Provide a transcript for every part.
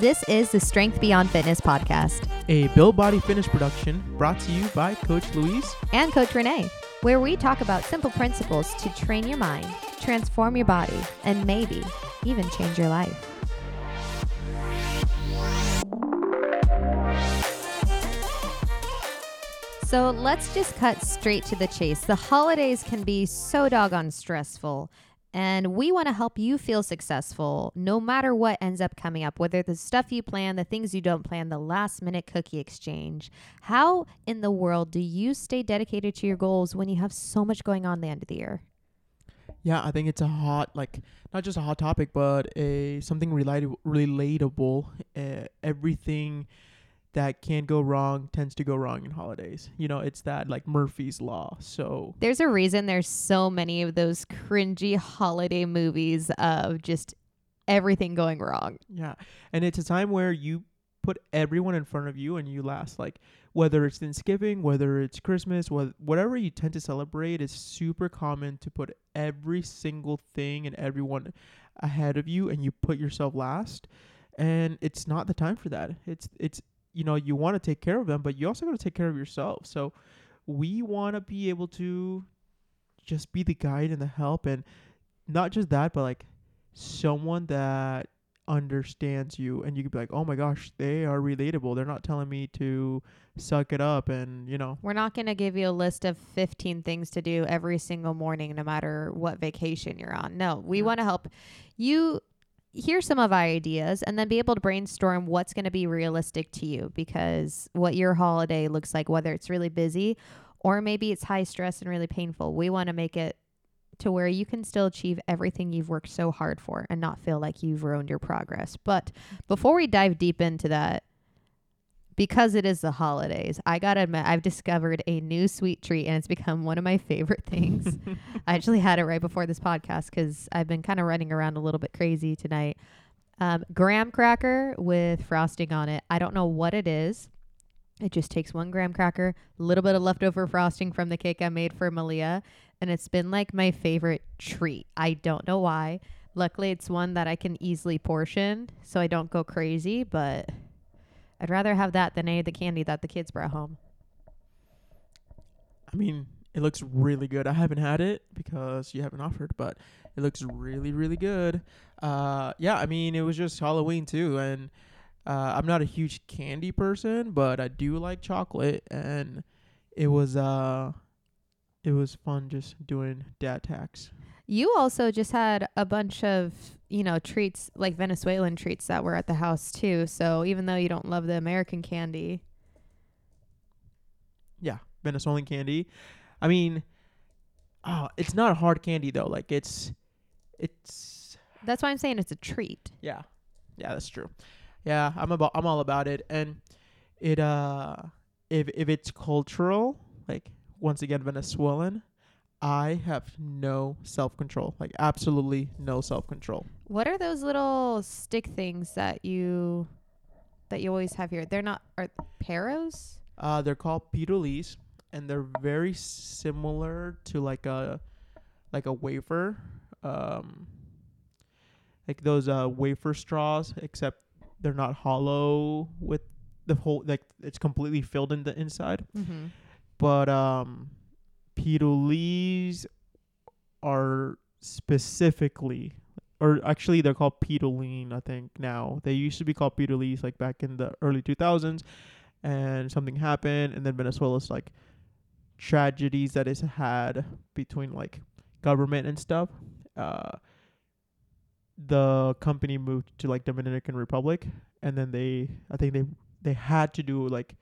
This is the Strength Beyond Fitness podcast a Build Body Fitness production brought to you by Coach Luis. and Coach Renee, where we talk about simple principles to train your mind, transform your body, and maybe even change your life. So let's just cut straight to the chase. The holidays can be so doggone stressful, and we want to help you feel successful no matter what ends up coming up, whether the stuff you plan, the things you don't plan, the last minute cookie exchange. How in the world do you stay dedicated to your goals when you have so much going on the end of the year? Yeah, I think it's a hot, like not just a hot topic, but a something relatable. Relatable. Uh, everything that can go wrong tends to go wrong in holidays. You know, it's that like Murphy's law. So There's a reason there's so many of those cringy holiday movies of just everything going wrong. yeah, and it's a time where you put everyone in front of you and you last like whether it's Thanksgiving, whether it's Christmas, wh- whatever you tend to celebrate, it's super common to put every single thing and everyone ahead of you and you put yourself last. And it's not the time for that. It's it's you know, you want to take care of them, but you also got to take care of yourself. So we want to be able to just be the guide and the help and not just that, but like someone that understands you and you could be like, "Oh my gosh, they are relatable. They're not telling me to suck it up and, you know, We're not going to give you a list of 15 things to do every single morning, no matter what vacation you're on. No, we Yeah. want to help you hear some of our ideas and then be able to brainstorm what's going to be realistic to you because what your holiday looks like, whether it's really busy or maybe it's high stress and really painful. We want to make it to where you can still achieve everything you've worked so hard for and not feel like you've ruined your progress. But mm-hmm. before we dive deep into that, because it is the holidays, I gotta admit, I've discovered a new sweet treat and it's become one of my favorite things. I actually had it right before this podcast because I've been kind of running around a little bit crazy tonight. Um, graham cracker with frosting on it. I don't know what it is. It just takes one graham cracker, a little bit of leftover frosting from the cake I made for Malia, and it's been like my favorite treat. I don't know why. Luckily, it's one that I can easily portion, so I don't go crazy, but I'd rather have that than any of the candy that the kids brought home. I mean, it looks really good. I haven't had it because you haven't offered, but it looks really, really good. Uh, yeah, I mean, it was just Halloween too, and uh, I'm not a huge candy person, but I do like chocolate, and it was uh, it was fun just doing dad tax. You also just had a bunch of, you know, treats like Venezuelan treats that were at the house too. So even though you don't love the American candy, Yeah, Venezuelan candy. I mean, oh, it's not a hard candy though. Like it's, it's that's why I'm saying it's a treat. Yeah. Yeah, that's true. Yeah, I'm about I'm all about it and it uh if if it's cultural, like once again Venezuelan, I have no self-control. Like absolutely no self-control. What are those little stick things that you that you always have here? They're not are peros? Uh they're called pirulis and they're very similar to like a like a wafer um like those uh wafer straws except they're not hollow with the whole like it's completely filled in the inside Mm-hmm. but um pirulis are specifically or actually they're called piruline i think now they used to be called pirulis like back in the early 2000s and something happened and then venezuela's like tragedies that it's had between like government and stuff uh the company moved to like dominican republic and then they i think they they had to do like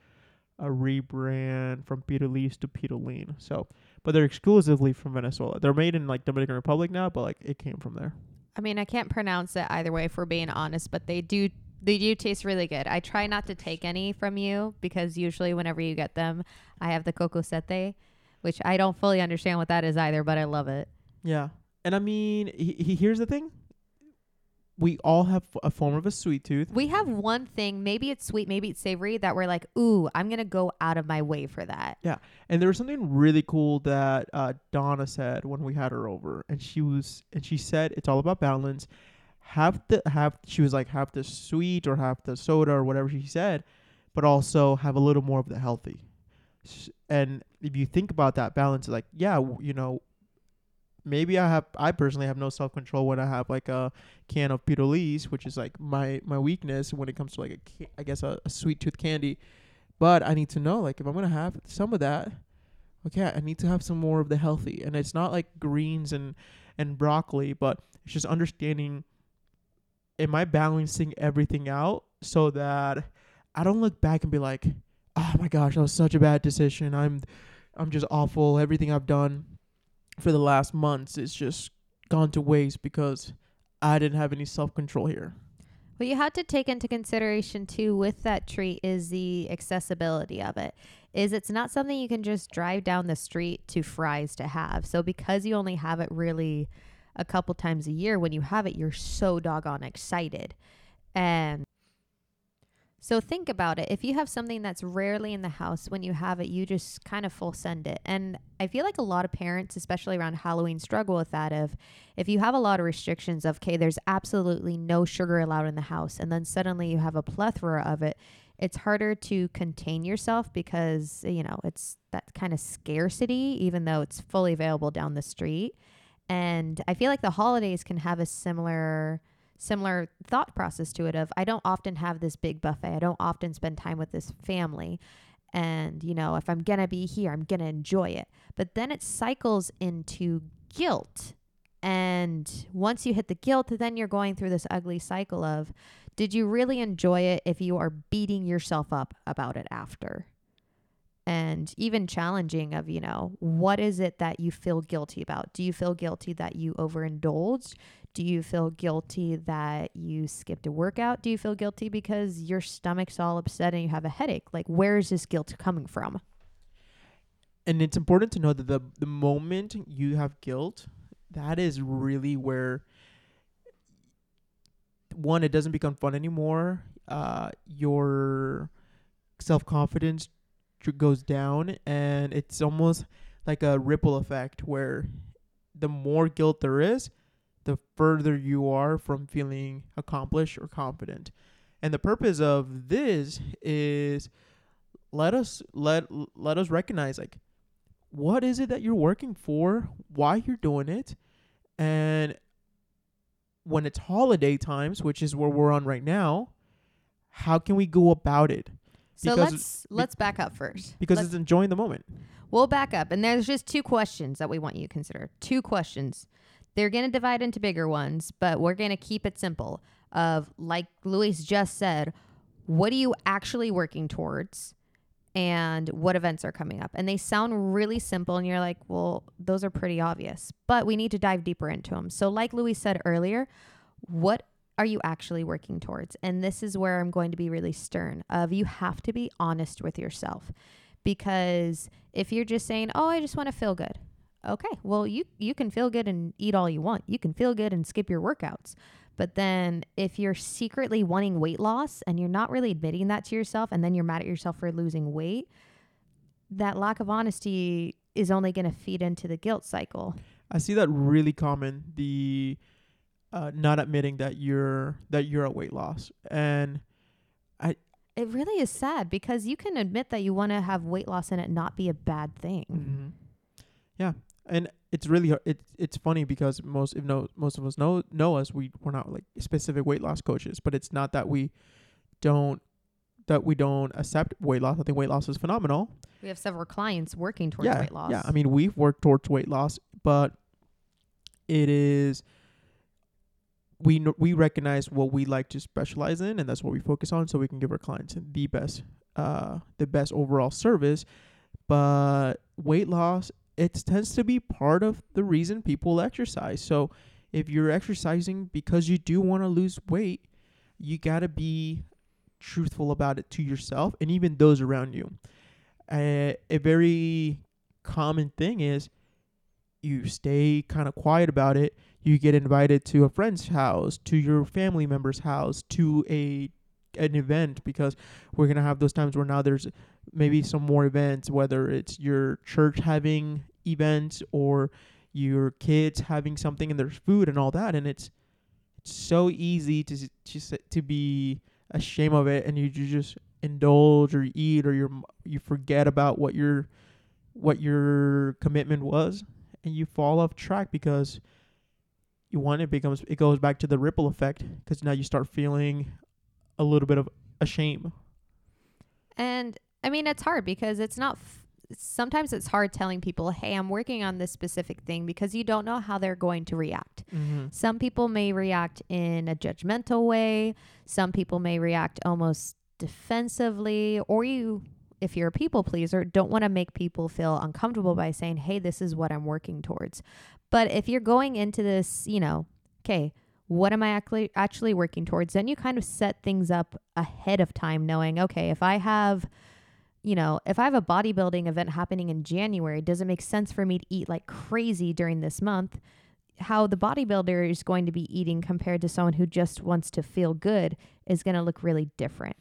a rebrand from Pirulis to Piruline. So, but they're exclusively from Venezuela. They're made in like Dominican Republic now, but like it came from there. I mean, I can't pronounce it either way if we're being honest, but they do they do taste really good. I try not to take any from you because usually whenever you get them, I have the Cocosette, which I don't fully understand what that is either, but I love it. Yeah, and I mean, he, he, here's the thing: we all have a form of a sweet tooth. We have one thing, maybe it's sweet, maybe it's savory, that we're like, ooh, I'm gonna go out of my way for that. Yeah, and there was something really cool that uh, Donna said when we had her over, and she was and she said it's all about balance. have the have she was like have the sweet or have the soda or whatever she said, but also have a little more of the healthy. S- And if you think about that balance, like yeah, you know, maybe I have I personally have no self control when I have like a can of Pirulise, which is like my my weakness when it comes to like a I guess a, a sweet tooth candy. But I need to know like if I'm gonna have some of that, okay, I need to have some more of the healthy, and it's not like greens and and broccoli, but it's just understanding. Am I balancing everything out so that I don't look back and be like, oh my gosh, that was such a bad decision. I'm I'm just awful. Everything I've done for the last months is just gone to waste because I didn't have any self control here. What you have to take into consideration too with that treat is the accessibility of it. Is it's not something you can just drive down the street to Fry's to have. So because you only have it really a couple times a year, when you have it, you're so doggone excited. And so think about it. If you have something that's rarely in the house, when you have it, you just kind of full send it. And I feel like a lot of parents, especially around Halloween, struggle with that of if you have a lot of restrictions of okay there's absolutely no sugar allowed in the house and then suddenly you have a plethora of it it's harder to contain yourself because you know it's that kind of scarcity even though it's fully available down the street and i feel like the holidays can have a similar similar thought process to it of i don't often have this big buffet i don't often spend time with this family and you know if i'm gonna be here i'm gonna enjoy it but then it cycles into guilt and once you hit the guilt, then you're going through this ugly cycle of did you really enjoy it if you are beating yourself up about it after? And even challenging of, you know, what is it that you feel guilty about? Do you feel guilty that you overindulged? Do you feel guilty that you skipped a workout? Do you feel guilty because your stomach's all upset and you have a headache? Like, where is this guilt coming from? And it's important to know that the the moment you have guilt, that is really where one it doesn't become fun anymore. Uh, your self confidence goes down, and it's almost like a ripple effect where the more guilt there is, the further you are from feeling accomplished or confident. And the purpose of this is let us let let us recognize like what is it that you're working for, why you're doing it, and when it's holiday times, which is where we're on right now, how can we go about it? So Because- let's let's back up first. Because Let's- it's enjoying the moment. We'll back up, and there's just two questions that we want you to consider. Two questions. They're going to divide into bigger ones, but we're going to keep it simple. Of like Luis just said, what are you actually working towards, and what events are coming up? And they sound really simple, and you're like, well, those are pretty obvious, but we need to dive deeper into them. So, like Luis said earlier, what are you actually working towards? And this is where I'm going to be really stern. Of you have to be honest with yourself because if you're just saying, "Oh, I just want to feel good." Okay, well, you you can feel good and eat all you want. You can feel good and skip your workouts. But then if you're secretly wanting weight loss and you're not really admitting that to yourself and then you're mad at yourself for losing weight, that lack of honesty is only going to feed into the guilt cycle. I see that really common. The uh, not admitting that you're that you're a weight loss, and I It really is sad because you can admit that you want to have weight loss and it not be a bad thing. Mm-hmm. Yeah, and it's really har- it's it's funny because most if no most of us know know us we we're not like specific weight loss coaches, but it's not that we don't that we don't accept weight loss. I think weight loss is phenomenal. We have several clients working towards yeah, weight loss. yeah. I mean, we've worked towards weight loss, but it is we kn- we recognize what we like to specialize in, and that's what we focus on, so we can give our clients the best uh the best overall service. But weight loss it tends to be part of the reason people exercise. So if you're exercising because you do want to lose weight, you got to be truthful about it to yourself and even those around you. Uh, a very common thing is you stay kind of quiet about it. You get invited to a friend's house, to your family member's house, to a an event because we're gonna have those times where now there's maybe some more events, whether it's your church having events or your kids having something and there's food and all that, and it's so easy to just to be ashamed of it, and you, you just indulge or eat or you you forget about what your what your commitment was, and you fall off track because you want it becomes it goes back to the ripple effect because now you start feeling a little bit of a shame. And I mean, it's hard because it's not. Sometimes it's hard telling people, "Hey, I'm working on this specific thing," because you don't know how they're going to react. Mm-hmm. Some people may react in a judgmental way. Some people may react almost defensively, or you, if you're a people pleaser, don't want to make people feel uncomfortable by saying, "Hey, this is what I'm working towards." But if you're going into this, you know, okay, what am I actually actually working towards? Then you kind of set things up ahead of time, knowing, okay, if I have you know, if I have a bodybuilding event happening in January, does it make sense for me to eat like crazy during this month? How the bodybuilder is going to be eating compared to someone who just wants to feel good is going to look really different.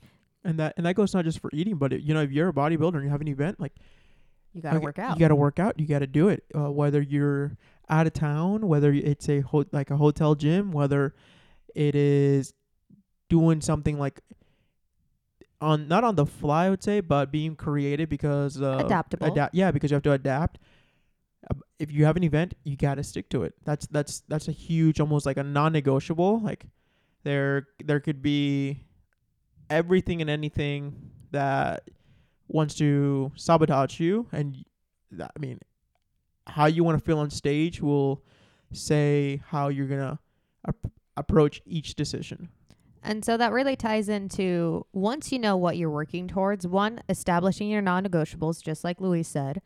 And that and that goes not just for eating, but it, you know, if you're a bodybuilder and you have an event, like You got to Okay, work out. You got to work out. You got to do it. Uh, whether you're out of town, whether it's a ho- like a hotel gym, whether it is doing something like on not on the fly, I would say, but being creative because uh, Adaptable. Adapt. Yeah, because you have to adapt. Uh, If you have an event, you got to stick to it. That's that's that's a huge, almost like a non-negotiable. Like there there could be everything and anything that wants to sabotage you and that, I mean how you want to feel on stage will say how you're going to ap- approach each decision. And so that really ties into once you know what you're working towards, one, establishing your non negotiables, just like Luis said,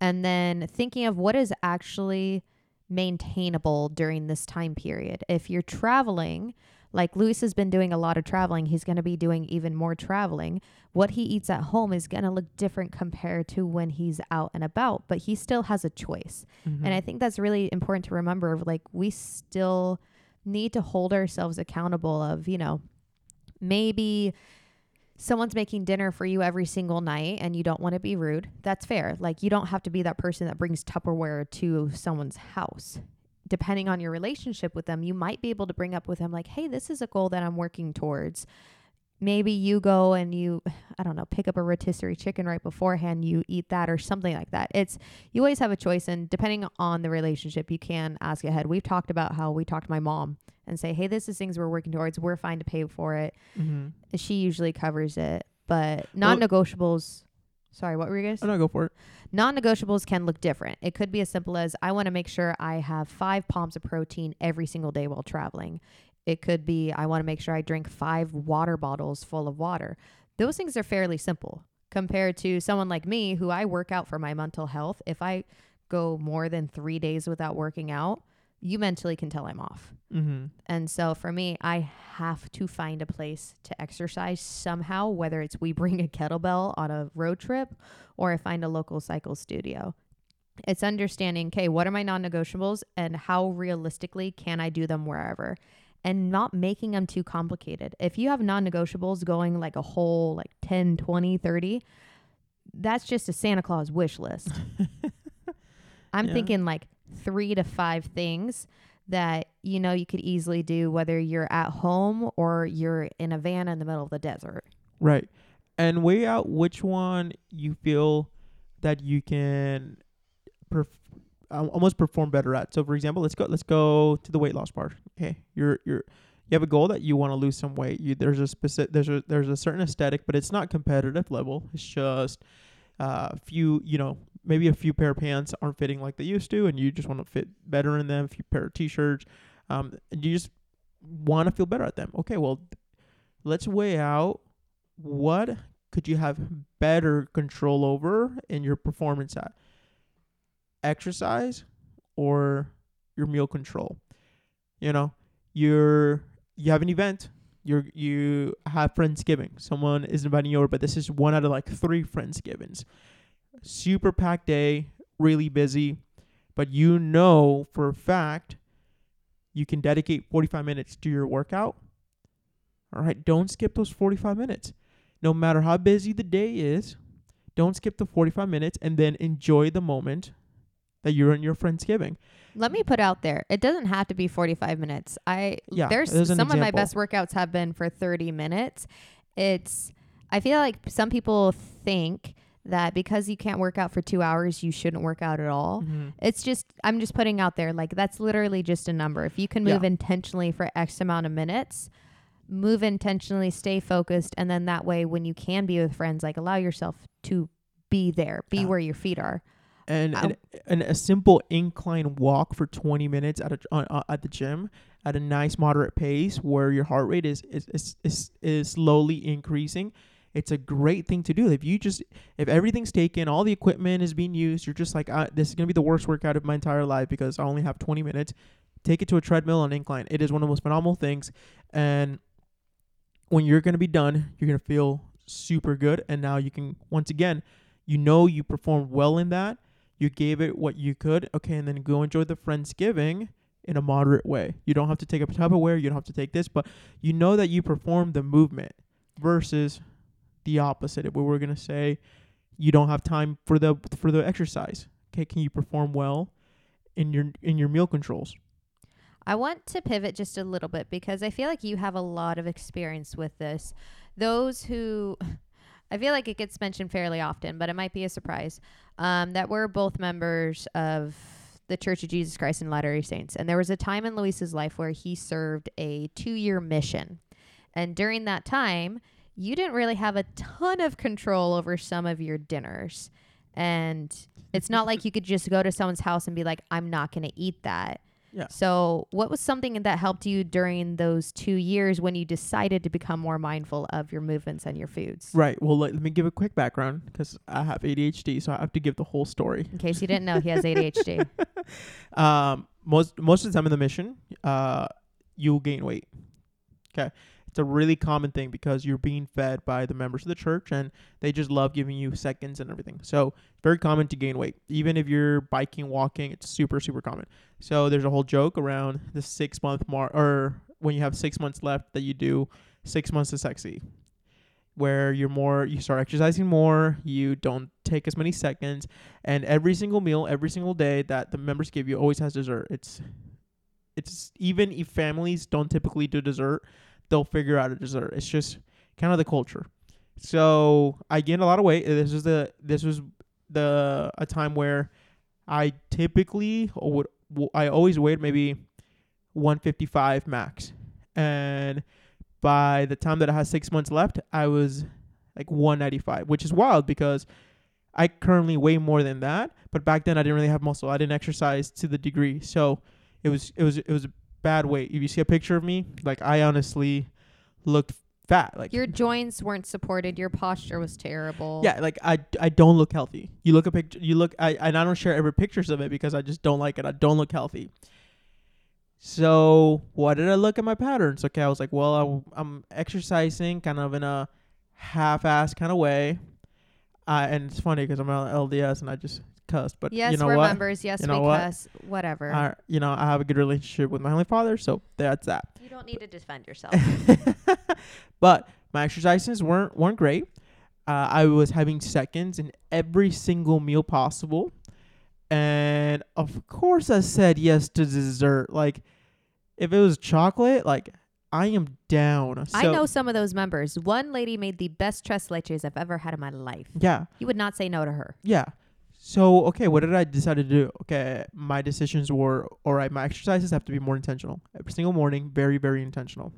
and then thinking of what is actually maintainable during this time period. If you're traveling, like Luis has been doing a lot of traveling, he's going to be doing even more traveling. What he eats at home is going to look different compared to when he's out and about, but he still has a choice. Mm-hmm. And I think that's really important to remember. Like, we still need to hold ourselves accountable of, you know, maybe someone's making dinner for you every single night and you don't want to be rude. That's fair. Like, you don't have to be that person that brings Tupperware to someone's house. Depending on your relationship with them, you might be able to bring up with them, like, hey, this is a goal that I'm working towards. Maybe you go and you, I don't know, pick up a rotisserie chicken right beforehand, you eat that or something like that. It's, you always have a choice. And depending on the relationship, you can ask ahead. We've talked about how we talk to my mom and say, hey, this is things we're working towards. We're fine to pay for it. mm-hmm. She usually covers it. But non negotiables, sorry, what were you guys? Oh, no, go for it. Non negotiables can look different. It could be as simple as I want to make sure I have five palms of protein every single day while traveling. It could be I want to make sure I drink five water bottles full of water. Those things are fairly simple compared to someone like me who I work out for my mental health. If I go more than three days without working out, you mentally can tell I'm off. Mm-hmm. And so for me, I have to find a place to exercise somehow, whether it's we bring a kettlebell on a road trip or I find a local cycle studio. It's understanding, okay, what are my non negotiables and how realistically can I do them wherever? And not making them too complicated. If you have non negotiables going like a whole like 10, 20, 30, that's just a Santa Claus wish list. I'm Yeah. thinking like three to five things that you know you could easily do whether you're at home or you're in a van in the middle of the desert. Right. And weigh out which one you feel that you can perf- almost perform better at. So for example, let's go let's go to the weight loss part. Okay. You're you're you have a goal that you want to lose some weight. You there's a specific there's a there's a certain aesthetic, but it's not competitive level. It's just uh few, you know, maybe a few pair of pants aren't fitting like they used to and you just want to fit better in them, a few pair of t-shirts. Um you just want to feel better at them. Okay, well, let's weigh out what could you have better control over in your performance at exercise or your meal control. You know you're you have an event you're you have friendsgiving. Someone is inviting you over but this is one out of like three friendsgivings. Super packed day really busy but you know for a fact you can dedicate 45 minutes to your workout. All right don't skip those 45 minutes. No matter how busy the day is, don't skip the 45 minutes and then enjoy the moment that you're in your friends' giving. Let me put out there. It doesn't have to be 45 minutes. I Yeah, there's some an of my best workouts have been for 30 minutes. It's I feel like some people think that because you can't work out for 2 hours, you shouldn't work out at all. Mhm. It's just I'm just putting out there like that's literally just a number. If you can move Yeah. intentionally for X amount of minutes, move intentionally, stay focused, and then that way when you can be with friends, like allow yourself to be there, be Yeah. where your feet are. And, and a simple incline walk for 20 minutes at a on, uh, at the gym at a nice moderate pace where your heart rate is is, is is is slowly increasing. It's a great thing to do. If you just if everything's taken all the equipment is being used you're just like uh, this is going to be the worst workout of my entire life because i only have 20 minutes take it to a treadmill on incline. It is one of the most phenomenal things. And when you're going to be done you're going to feel super good. And now you can once again you know you performed well in that you gave it what you could okay and then go enjoy the friendsgiving in a moderate way. You don't have to take a tupperware you don't have to take this but you know that you performed the movement versus the opposite we were to say you don't have time for the for the exercise. Okay can you perform well in your in your meal controls? I want to pivot just a little bit because I feel like you have a lot of experience with this. Those who, I feel like it gets mentioned fairly often, but it might be a surprise, um, that we're both members of the Church of Jesus Christ and Latter-day Saints. And there was a time in Luis's life where he served a two-year mission. And during that time, you didn't really have a ton of control over some of your dinners. And it's not like you could just go to someone's house and be like, I'm not going to eat that. Yeah. So, what was something that helped you during those two years when you decided to become more mindful of your movements and your foods? right well let, let me give a quick background because i have adhd so i have to give the whole story In case you didn't know, he has ADHD. um, most most of the time in the mission, uh, you'll gain weight. Okay, it's a really common thing because you're being fed by the members of the church, and they just love giving you seconds and everything. So very common to gain weight, even if you're biking, walking. It's super super common. So there's a whole joke around the six month mark, or when you have six months left, that you do six months of sexy. Where you're more, you start exercising more, you don't take as many seconds, and every single meal, every single day that the members give you always has dessert. It's it's even if families don't typically do dessert, they'll figure out a dessert. It's just kind of the culture. So I gained a lot of weight. Uh, this was the this was the a time where I typically would I always weighed maybe 155 max, and by the time that I had six months left, I was like 195, which is wild because I currently weigh more than that. But back then I didn't really have muscle. I didn't exercise to the degree, so it was it was it was bad weight. If you see a picture of me, like I honestly looked fat. Like your joints weren't supported. Your posture was terrible. yeah, like I, I don't look healthy. You look a picture. You look. I and I don't share ever pictures of it because I just don't like it. I don't look healthy. So what did I look at my patterns? Okay, I was like, well, I, am exercising kind of in a half-ass kind of way, uh, and it's funny because I'm on LDS and I just cussed. But Yes, you know we're what? members. Yes, You know we what? cuss. Whatever. I, you know, I have a good relationship with my Heavenly Father, so that's that. you don't need to defend yourself. but my exercises weren't weren't great. Uh, I was having seconds in every single meal possible, and of course I said yes to dessert. Like, if it was chocolate, like I am down. I know some of those members. One lady made the best tres leches I've ever had in my life. Yeah, You would not say no to her. yeah. So okay, what did I decide to do? Okay, my decisions were all right. My exercises have to be more intentional every single morning. Very very intentional.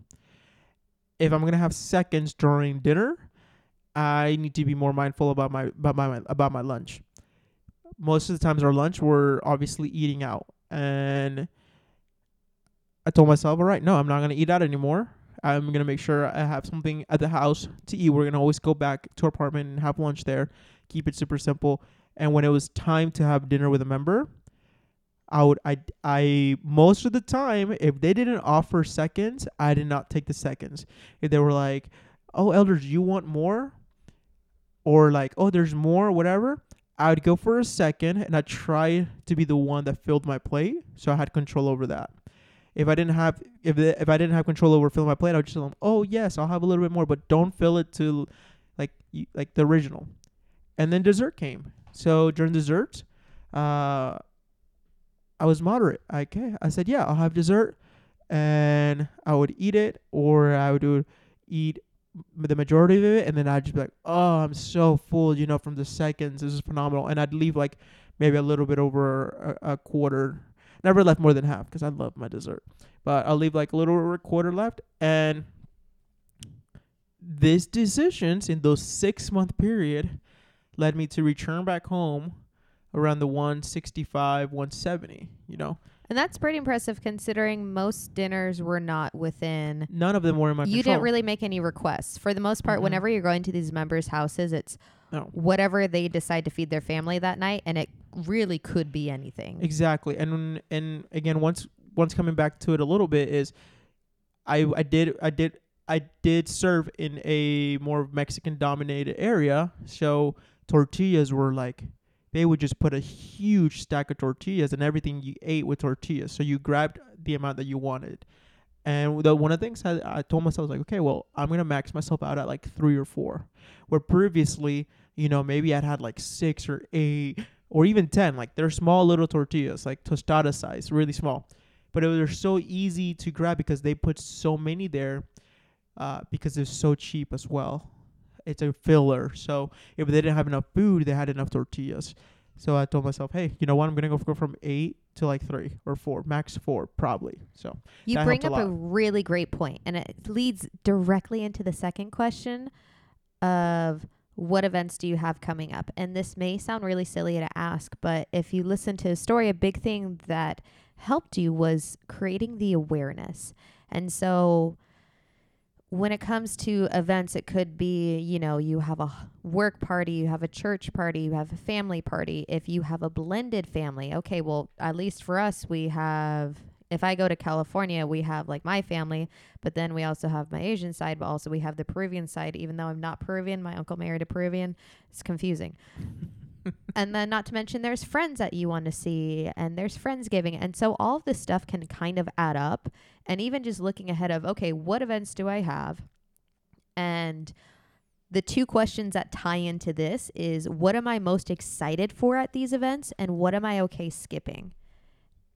If I'm gonna have seconds during dinner, I need to be more mindful about my about my about my lunch. Most of the times, our lunch we're obviously eating out, and I told myself, all right, no, I'm not gonna eat out anymore. I'm gonna make sure I have something at the house to eat. We're gonna always go back to our apartment and have lunch there. Keep it super simple. And when it was time to have dinner with a member, I would I I most of the time if they didn't offer seconds, I did not take the seconds. If they were like, "Oh, elders, you want more?" or like, "Oh, there's more," whatever, I would go for a second and I try to be the one that filled my plate, so I had control over that. If I didn't have if the, if I didn't have control over filling my plate, I would just tell them, "Oh, yes, I'll have a little bit more, but don't fill it to like like the original." And then dessert came. So during dessert, uh, I was moderate. Okay, I said yeah, I'll have dessert, and I would eat it, or I would eat the majority of it, and then I'd just be like, oh, I'm so full, you know, from the seconds. This is phenomenal, and I'd leave like maybe a little bit over a, a quarter. Never left more than half because I love my dessert, but I'll leave like a little over a quarter left, and these decisions in those six month period led me to return back home around the 165 170 you know And that's pretty impressive considering most dinners were not within. none of them were in my you control didn't really make any requests. For the most part, Mhm. whenever you're going to these members' houses, it's No. whatever they decide to feed their family that night, and it really could be anything. exactly and and again once once coming back to it a little bit is i i did i did i did serve in a more mexican dominated area so tortillas were like they would just put a huge stack of tortillas and everything you ate with tortillas. So you grabbed the amount that you wanted. And the one of the things I, I told myself was like okay well i'm gonna max myself out at like three or four. Where previously you know maybe i'd had like six or eight or even 10 like they're small little tortillas like tostada size really small. But they're so easy to grab because they put so many there uh, because they're so cheap as well it's a filler. So if they didn't have enough food they had enough tortillas. So i told myself hey you know what? I'm gonna go go from eight to like three or four max four probably. So You bring up a a really great point, and it leads directly into the second question of what events do you have coming up? And this may sound really silly to ask, but if you listen to his story, a big thing that helped you was creating the awareness. And so when it comes to events, it could be, you know, you have a work party, you have a church party, you have a family party. If you have a blended family, okay, well, at least for us, we have, if I go to California, we have like my family, but then we also have my Asian side, but also we have the Peruvian side. Even though I'm not Peruvian, my uncle married a Peruvian. It's confusing. and then not to mention there's friends that you want to see and there's friends giving and so all of this stuff can kind of add up and even just looking ahead of okay what events do i have and the two questions that tie into this is what am i most excited for at these events and what am i okay skipping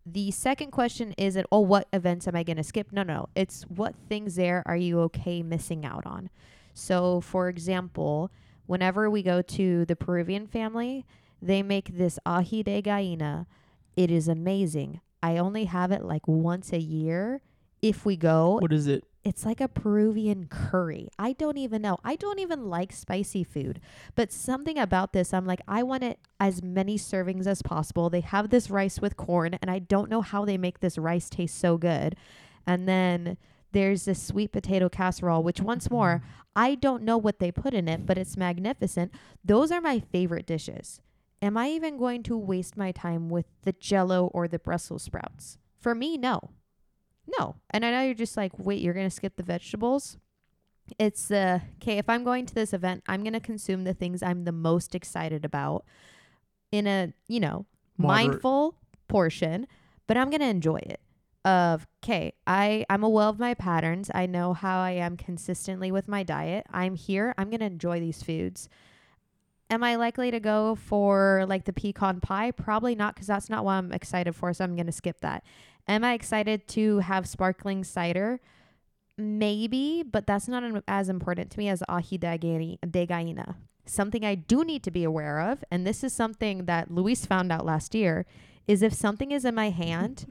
the second question isn't oh what events am i going to skip no no it's what things there are you okay missing out on so for example whenever we go to the Peruvian family, they make this ají de gallina. It is amazing. I only have it like once a year. If we go, what is it it's like a Peruvian curry. I don't even know. I don't even like spicy food, but something about this, I'm like, I want it as many servings as possible. They have this rice with corn, and I don't know how they make this rice taste so good. And then there's this sweet potato casserole, which once more, mm. I don't know what they put in it, but it's magnificent. Those are my favorite dishes. Am I even going to waste my time with the jello or the Brussels sprouts? For me, no. No. And I know you're just like, wait, you're going to skip the vegetables? It's uh, okay, if I'm going to this event, I'm going to consume the things I'm the most excited about in a, you know, Moderate. mindful portion, but I'm going to enjoy it. Of okay i i'm aware of my patterns. I know how i am consistently with my diet. I'm here. I'm going to enjoy these foods. Am i likely to go for like the pecan pie? Probably not because that's not what i'm excited for so i'm going to skip that am i excited to have sparkling cider maybe but that's not as important to me as galli- de gallina something i do need to be aware of and this is something that luis found out last year is if something is in my hand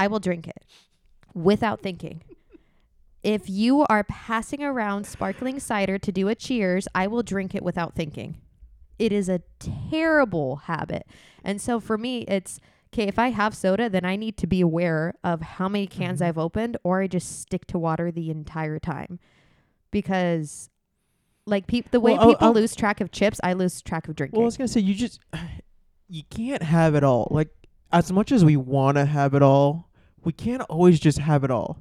I will drink it without thinking. If you are passing around sparkling cider to do a cheers, I will drink it without thinking. It is a terrible habit. And so for me, it's okay, if I have soda, then I need to be aware of how many cans Mhm. I've opened, or I just stick to water the entire time. Because, like, peop the way Well, I'll- people I'll- lose track of chips, I lose track of drinking. Well, I was gonna say you just you can't have it all. Like as much as we want to have it all, we can't always just have it all.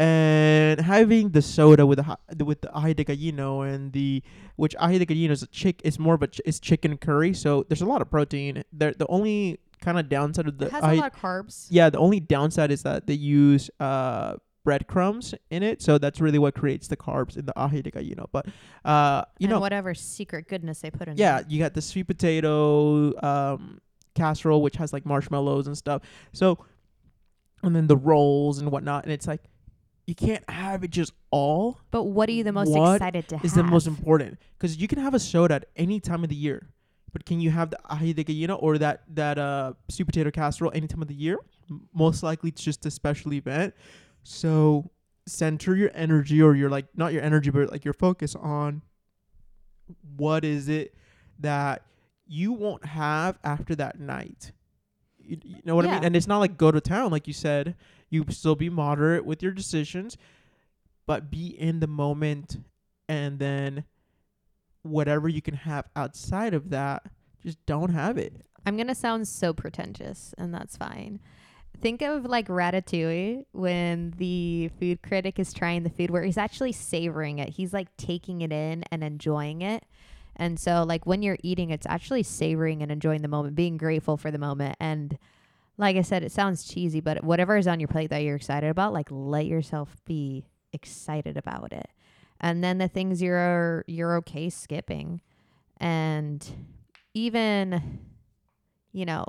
And having the soda with the with the ají de gallino and the which ají de gallino is a chick is more of a ch- it's chicken curry, so there's a lot of protein. There the only kind of downside of the it has ají- a lot of carbs. yeah, the only downside is that they use uh breadcrumbs in it, so that's really what creates the carbs in the ají de gallino. But uh, you and know, whatever secret goodness they put in yeah, it. you got the sweet potato, um, casserole which has like marshmallows and stuff. So and then the rolls and whatnot and it's like you can't have it just all But what are you the most What excited to have? is the most important because you can have a soda at any time of the year but can you have the ají de gallina or that that uh sweet potato casserole any time of the year? Most likely it's just a special event. So center your energy or your like not your energy but like your focus on what is it that you won't have after that night. You, you know what i mean? And it's not like go to town like you said. You still be moderate with your decisions but be in the moment and then whatever you can have outside of that just don't have it I'm gonna sound so pretentious, and that's fine. Think of like Ratatouille when the food critic is trying the food, where he's actually savoring it. He's like taking it in and enjoying it. And so, like when you're eating, it's actually savoring and enjoying the moment, being grateful for the moment. And like I said, it sounds cheesy, but whatever is on your plate that you're excited about, like let yourself be excited about it. And then the things you're you're okay skipping, and even you know,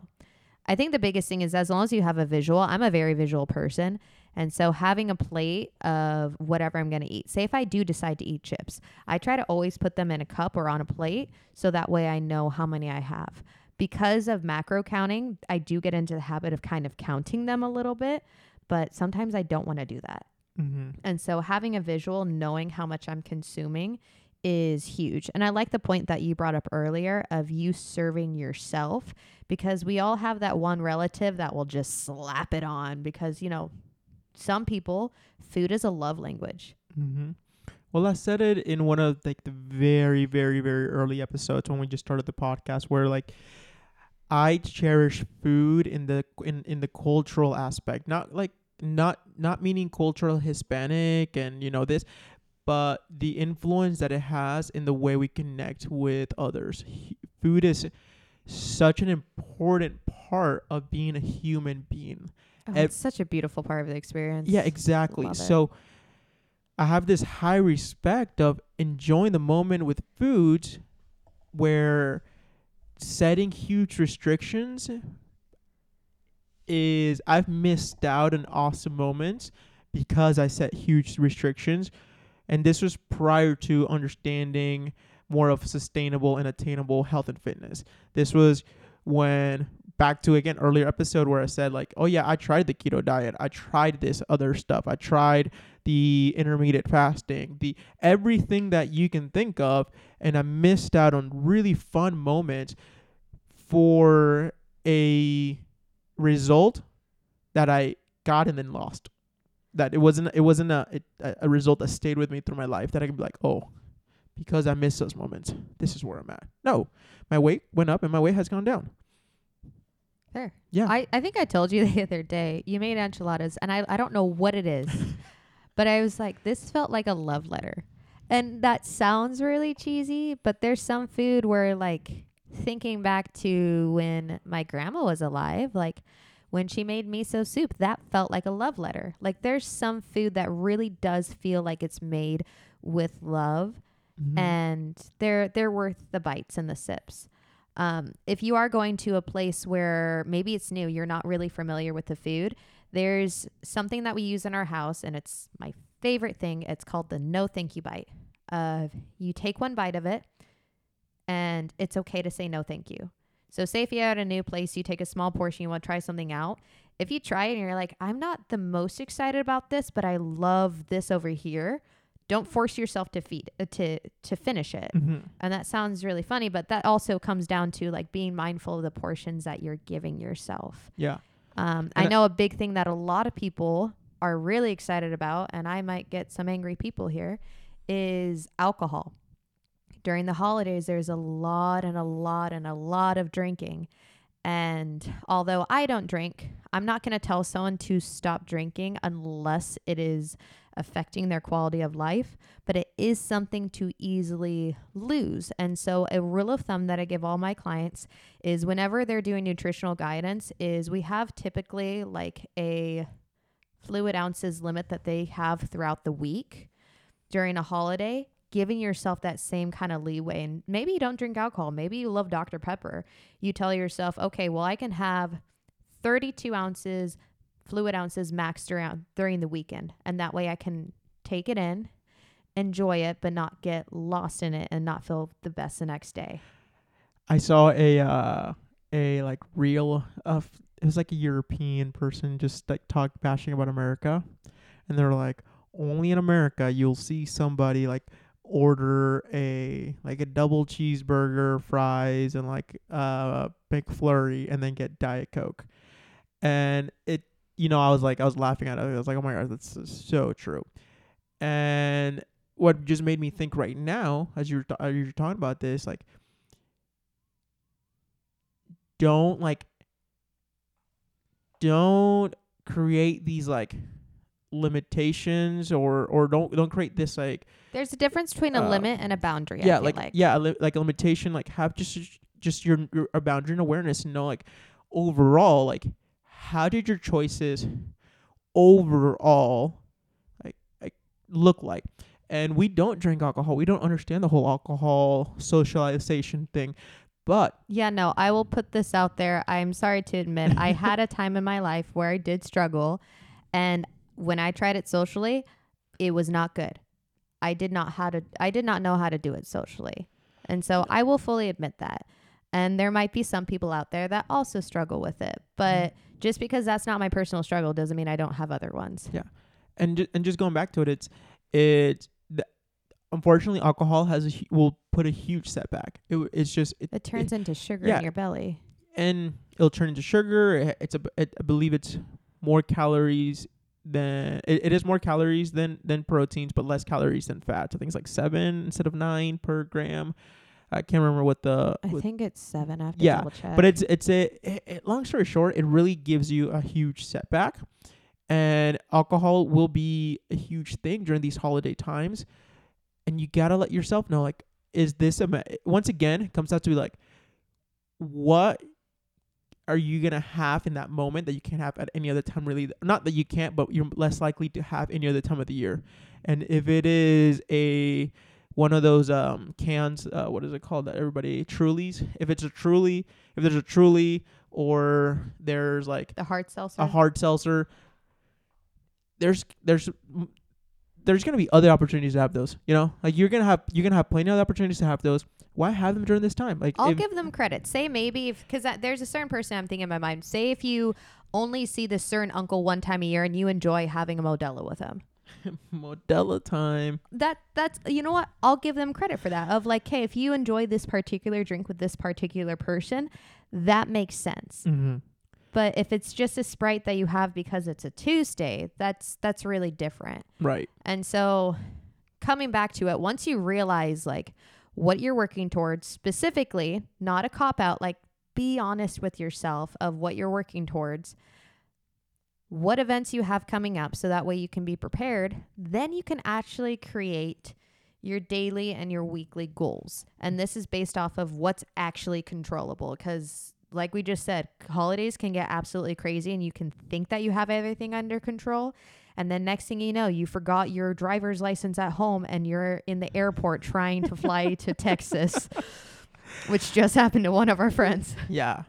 I think the biggest thing is as long as you have a visual, I'm a very visual person. And so having a plate of whatever I'm going to eat, say if I do decide to eat chips, I try to always put them in a cup or on a plate so that way I know how many I have. Because of macro counting, I do get into the habit of kind of counting them a little bit, but sometimes I don't want to do that. Mm-hmm. And so having a visual, knowing how much I'm consuming is huge. And I like the point that you brought up earlier of you serving yourself because we all have that one relative that will just slap it on because, you know, some people, food is a love language. Mm-hmm. Well, I said it in one of like the very, very, very early episodes when we just started the podcast, where like I cherish food in the in in the cultural aspect, not like not not meaning cultural Hispanic and you know this, but the influence that it has in the way we connect with others. Hu- Food is such an important part of being a human being. Oh, it's such a beautiful part of the experience. Yeah, exactly. Love it. So I have this high respect of enjoying the moment with food where setting huge restrictions is I've missed out on awesome moments because I set huge restrictions and this was prior to understanding more of sustainable and attainable health and fitness. This was when back to again earlier episode where I said like, oh yeah, I tried the keto diet. I tried this other stuff. I tried the intermediate fasting, the everything that you can think of, and I missed out on really fun moments for a result that I got and then lost. That it wasn't it wasn't a it, a result that stayed with me through my life that I could be like, oh, because I missed those moments, this is where I'm at. No, my weight went up and my weight has gone down. There. Yeah. I, I think I told you the other day, you made enchiladas, and I, I don't know what it is, but I was like, this felt like a love letter. And that sounds really cheesy, but there's some food where, like, thinking back to when my grandma was alive, like, when she made miso soup, that felt like a love letter. Like, there's some food that really does feel like it's made with love Mhm. and they're they're worth the bites and the sips. Um, if you are going to a place where maybe it's new, you're not really familiar with the food, there's something that we use in our house, and it's my favorite thing. It's called the no thank you bite. Uh, you take one bite of it, and it's okay to say no thank you. So, say if you're at a new place, you take a small portion, you want to try something out. If you try it and you're like, I'm not the most excited about this, but I love this over here, don't force yourself to feed uh, to to finish it. Mhm. And that sounds really funny, but that also comes down to like being mindful of the portions that you're giving yourself. Yeah. Um, I- know a big thing that a lot of people are really excited about, and I might get some angry people here, is alcohol. During the holidays, there's a lot and a lot and a lot of drinking. And although I don't drink, I'm not going to tell someone to stop drinking unless it is affecting their quality of life, but it is something to easily lose. And so a rule of thumb that I give all my clients is whenever they're doing nutritional guidance is we have typically like a fluid ounces limit that they have throughout the week. During a holiday, giving yourself that same kind of leeway. And maybe you don't drink alcohol. Maybe you love Dr. Pepper. You tell yourself, okay, well, I can have 32 ounces, fluid ounces maxed around during the weekend. And that way I can take it in, enjoy it, but not get lost in it and not feel the best the next day. I saw a uh, a like real of it was like a European person just like talk bashing about America, and they're like, only in America you'll see somebody like order a like a double cheeseburger, fries, and like uh McFlurry, and then get Diet Coke, and it you know I was like I was laughing at it. I was like, oh my god, that's so true, and what just made me think right now as you're as you're talking about this like don't like don't create these like limitations or or don't don't create this like There's a difference between a Uh, limit and a boundary. Yeah like, like yeah a li- like a limitation like have just just your, your a boundary and awareness and know like overall like how did your choices overall like, like look like and we don't drink alcohol we don't understand the whole alcohol socialization thing but Yeah, no, I will put this out there. I'm sorry to admit, I had a time in my life where I did struggle. And when I tried it socially, it was not good. I did not how to I did not know how to do it socially. And so I will fully admit that. And there might be some people out there that also struggle with it. But mm-hmm. just because that's not my personal struggle doesn't mean I don't have other ones. Yeah. And ju- and just going back to it, it's it's the, unfortunately alcohol has a hu- will put a huge setback. It, w- it's just it, It turns into sugar yeah. in your belly. and it'll turn into sugar. It, it's a it, I believe it's more calories than it, it is more calories than than proteins, but less calories than fats. I think it's like seven instead of nine per gram. I can't remember what the I what- think it's seven. after Yeah, double check. but it's it's a it, it- long story short, it really gives you a huge setback, and alcohol will be a huge thing during these holiday times, and you gotta let yourself know like, is this a ma- once again it comes out to be like, what are you gonna have in that moment that you can't have at any other time? Really, not that you can't, but you're less likely to have any other time of the year, and if it is a one of those um cans uh what is it called that everybody trulies if it's a truly if there's a truly or there's like the hard seltzer. a hard seltzer there's there's there's gonna be other opportunities to have those you know like you're gonna have you're gonna have plenty of opportunities to have those why have them during this time like I'll give them credit. Say maybe if because there's a certain person I'm thinking in my mind. Say if you only see this certain uncle one time a year and you enjoy having a Modelo with him. Modella time That that's you know what I'll give them credit for that. Of like, hey, if you enjoy this particular drink with this particular person, that makes sense. mm-hmm. But if it's just a sprite that you have because it's a Tuesday, that's that's really different. right And so coming back to it, once you realize like what you're working towards specifically, not a cop out, like be honest with yourself of what you're working towards, what events you have coming up so that way you can be prepared, then you can actually create your daily and your weekly goals. And this is based off of what's actually controllable because like we just said, holidays can get absolutely crazy and you can think that you have everything under control and then next thing you know, you forgot your driver's license at home and you're in the airport trying to fly to Texas, which just happened to one of our friends. Yeah.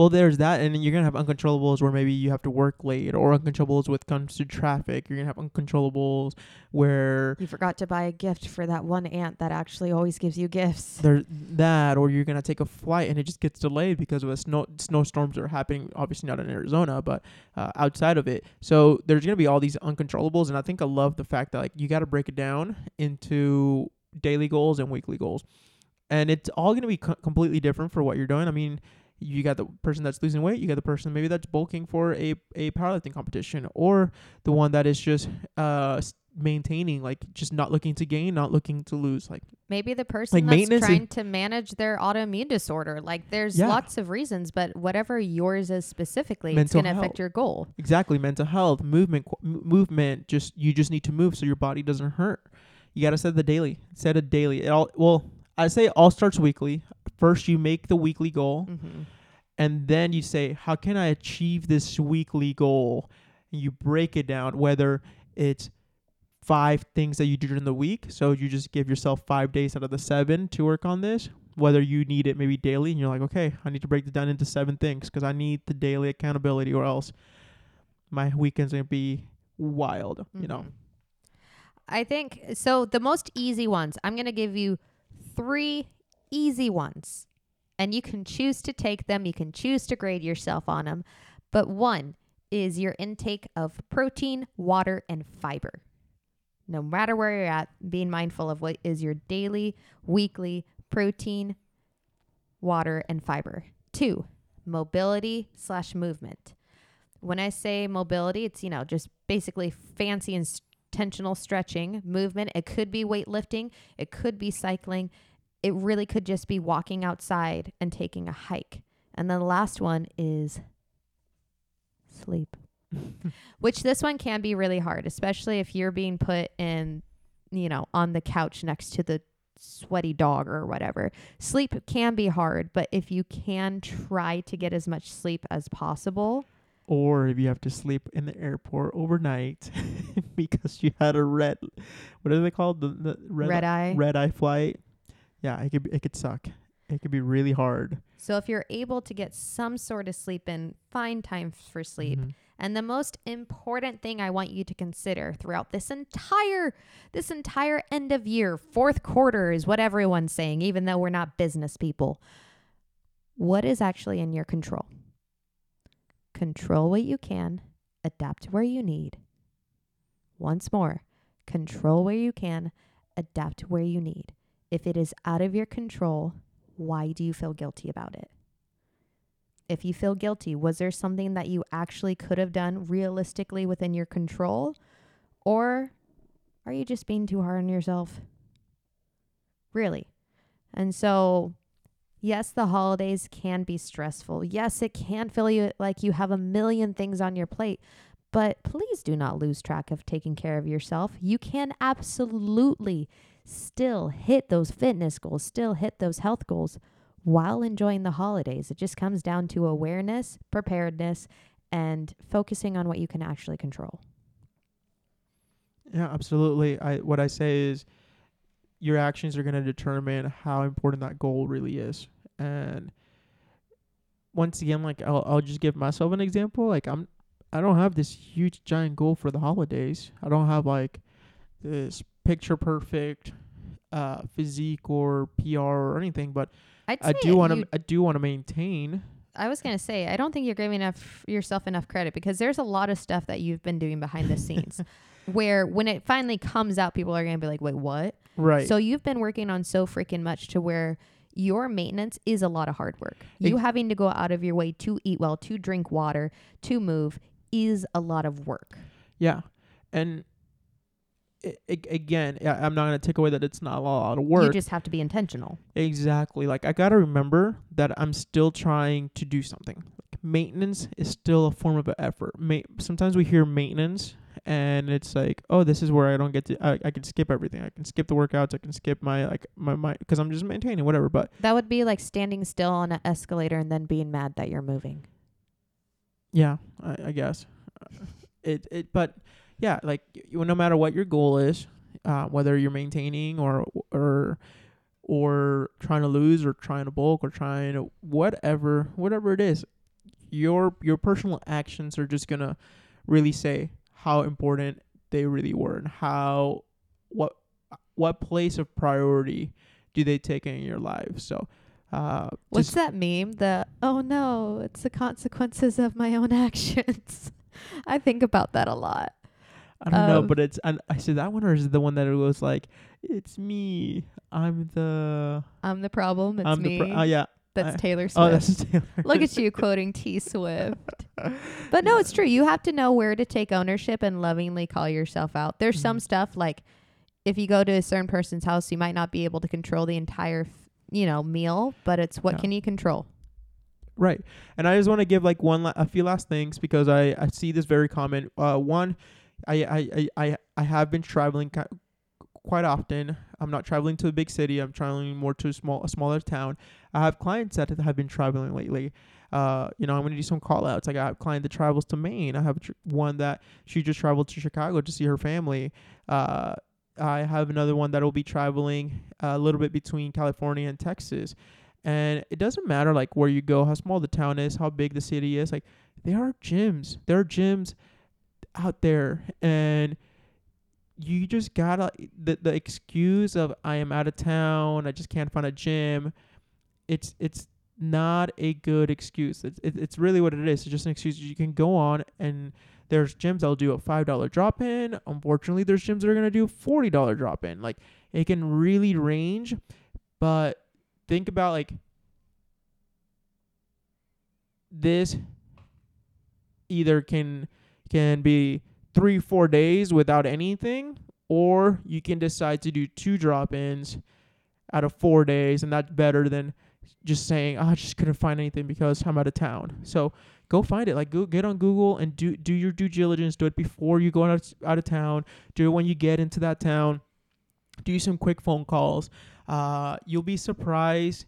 Well, there's that, and then you're gonna have uncontrollables where maybe you have to work late, or uncontrollables with comes to traffic. You're gonna have uncontrollables where You forgot to buy a gift for that one aunt that actually always gives you gifts. there's that, or you're gonna take a flight and it just gets delayed because of a snow snowstorms that are happening. Obviously not in Arizona, but uh, outside of it. So there's gonna be all these uncontrollables, and I think I love the fact that like you got to break it down into daily goals and weekly goals, and it's all gonna be co- completely different for what you're doing. I mean. You got the person that's losing weight. You got the person maybe that's bulking for a a powerlifting competition, or the one that is just uh maintaining, like just not looking to gain, not looking to lose. Like Maybe the person Like that's maintenance trying to manage their autoimmune disorder. Like there's Yeah. lots of reasons, but whatever yours is specifically, it's going to affect your goal. Exactly, mental health, movement, m- movement. Just you just need to move so your body doesn't hurt. You gotta set the daily, set a daily. It all well, I say it all starts weekly. First, you make the weekly goal, Mm-hmm. and then you say, how can I achieve this weekly goal? And you break it down, whether it's five things that you do during the week. So you just give yourself five days out of the seven to work on this. Whether you need it maybe daily, and you're like, okay, I need to break it down into seven things because I need the daily accountability, or else my weekend's gonna be wild. You know. Mhm. I think so. The most easy ones, I'm going to give you three easy ones, and you can choose to take them. You can choose to grade yourself on them. But one is your intake of protein, water, and fiber. No matter where you're at, being mindful of what is your daily, weekly protein, water, and fiber. Two, mobility slash movement. When I say mobility, it's, you know, just basically fancy and intentional stretching, movement. It could be weightlifting, it could be cycling, it really could just be walking outside and taking a hike. And then the last one is sleep, which this one can be really hard, especially if you're being put in, you know, on the couch next to the sweaty dog or whatever. Sleep can be hard, but if you can try to get as much sleep as possible, or if you have to sleep in the airport overnight because you had a red what are they called the, the red, red eye. red eye flight yeah it could be- it could suck it could be really hard So if you're able to get some sort of sleep in, find time for sleep. Mhm. And the most important thing I want you to consider throughout this entire this entire end of year, fourth quarter is what everyone's saying even though we're not business people. What is actually in your control? Control what you can, adapt where you need. Once more, control where you can, adapt where you need. If it is out of your control, why do you feel guilty about it? If you feel guilty, was there something that you actually could have done realistically within your control? Or are you just being too hard on yourself? Really? And so, yes, the holidays can be stressful. Yes, it can feel you like you have a million things on your plate. But please do not lose track of taking care of yourself. You can absolutely still hit those fitness goals, still hit those health goals while enjoying the holidays. It just comes down to awareness, preparedness, and focusing on what you can actually control. yeah absolutely i what i say is your actions are going to determine how important that goal really is and once again like I'll, I'll just give myself an example like i'm i don't have this huge giant goal for the holidays i don't have like this picture perfect uh physique or pr or anything but I'd i do want to i do want to maintain I was gonna say I don't think you're giving enough yourself enough credit because there's a lot of stuff that you've been doing behind the scenes, where when it finally comes out, people are gonna be like, "Wait, what?" right So you've been working on so freaking much to where your maintenance is a lot of hard work. You having to go out of your way to eat well, to drink water, to move is a lot of work. Yeah, and i i again, I'm not gonna take away that it's not a lot of work. You just have to be intentional. exactly. Like I gotta remember that I'm still trying to do something. Like maintenance is still a form of effort. Ma- sometimes we hear maintenance and it's like, oh, this is where I don't get to. I, I can skip everything. I can skip the workouts. I can skip my like my my because I'm just maintaining whatever. But That would be like standing still on an escalator and then being mad that you're moving. Yeah, I, I guess. It it but yeah, like you, no matter what your goal is, uh, whether you're maintaining or or or trying to lose or trying to bulk or trying to whatever whatever it is, your your personal actions are just gonna really say how important they really were and how what what place of priority do they take in your life. So uh What's that meme? The oh no, it's the consequences of my own actions. I think about that a lot. I don't know, Um, but it's and I said that one or is it the one that it was like it's me. I'm the I'm the problem. It's I'm me. the pro- uh, yeah. that's I- Taylor Swift. Oh, that's Taylor. Look at you quoting T Swift. But no, it's true. You have to know where to take ownership and lovingly call yourself out. There's some Mhm. stuff like if you go to a certain person's house, you might not be able to control the entire, f- you know, meal, but it's what Yeah. can you control? Right. And I just want to give like one la- a few last things because I I see this very common. Uh, one, I I I I, have been traveling quite often. I'm not traveling to a big city. I'm traveling more to a small a smaller town. I have clients that have been traveling lately. Uh, you know, I'm gonna do some call outs. Like I have a client that travels to Maine. I have one that she just traveled to Chicago to see her family. Uh, I have another one that will be traveling a little bit between California and Texas. And it doesn't matter like where you go, how small the town is, how big the city is. Like there are gyms. There are gyms out there and you just gotta the the excuse of I am out of town, I just can't find a gym. It's it's not a good excuse. It's it, it's really what it is. It's just an excuse. You can go on and there's gyms that'll do a five dollar drop in. Unfortunately, there's gyms that are gonna do forty dollar drop in. Like it can really range, but think about like this either can can be three four days without anything or you can decide to do two drop-ins out of four days and that's better than just saying oh, i just couldn't find anything because i'm out of town. So go find it. Like go get on google and do do your due diligence. Do it before you go out, out of town. Do it when you get into that town. Do some quick phone calls. Uh, you'll be surprised.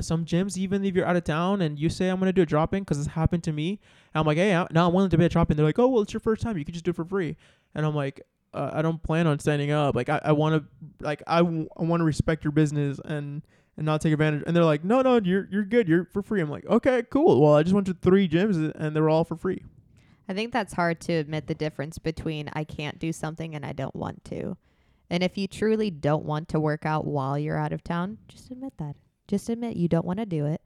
Some gyms, even if you're out of town and you say I'm gonna do a drop in, because it's happened to me, I'm like, hey, now I'm willing to be a drop in. They're like, oh, well, it's your first time, you can just do it for free, and I'm like, uh, I don't plan on signing up. Like, I, I want to, like, I, w- I want to respect your business and and not take advantage. And they're like, no, no, you're you're good, you're for free. I'm like, okay, cool. Well, I just went to three gyms and they were all for free. I think that's hard to admit the difference between I can't do something and I don't want to. And if you truly don't want to work out while you're out of town, just admit that. Just admit you don't want to do it.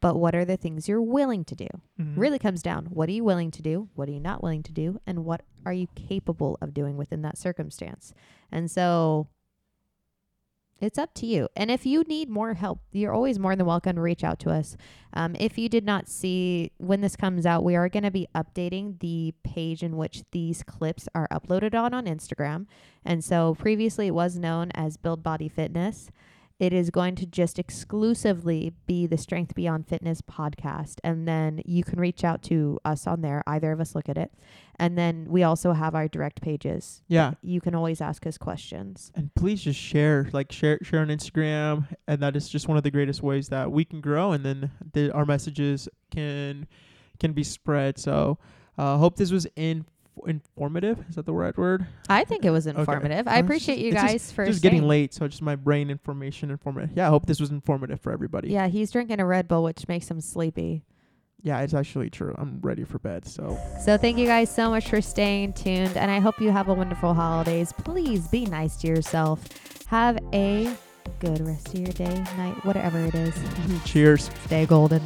But what are the things you're willing to do? Mm-hmm. Really comes down. What are you willing to do? What are you not willing to do? And what are you capable of doing within that circumstance? And so it's up to you. And if you need more help, you're always more than welcome to reach out to us. Um, if you did not see when this comes out, we are going to be updating the page in which these clips are uploaded on on Instagram. And so previously it was known as Build Body Fitness it is going to just exclusively be the Strength Beyond Fitness podcast. And then you can reach out to us on there. Either of us look at it. And then we also have our direct pages. Yeah. You can always ask us questions. And please just share, like share share on Instagram, and that is just one of the greatest ways that we can grow, and then the, our messages can can be spread. So, uh, hope this was in informative. Is that the right word? I think it was informative. Okay. I appreciate you guys just, for just getting late, so just my brain information informative. Yeah, I hope this was informative for everybody. Yeah, he's drinking a Red Bull, which makes him sleepy. Yeah, it's actually true. I'm ready for bed. So So thank you guys so much for staying tuned and I hope you have a wonderful holidays. Please be nice to yourself. Have a good rest of your day, night, whatever it is. Cheers. Stay golden.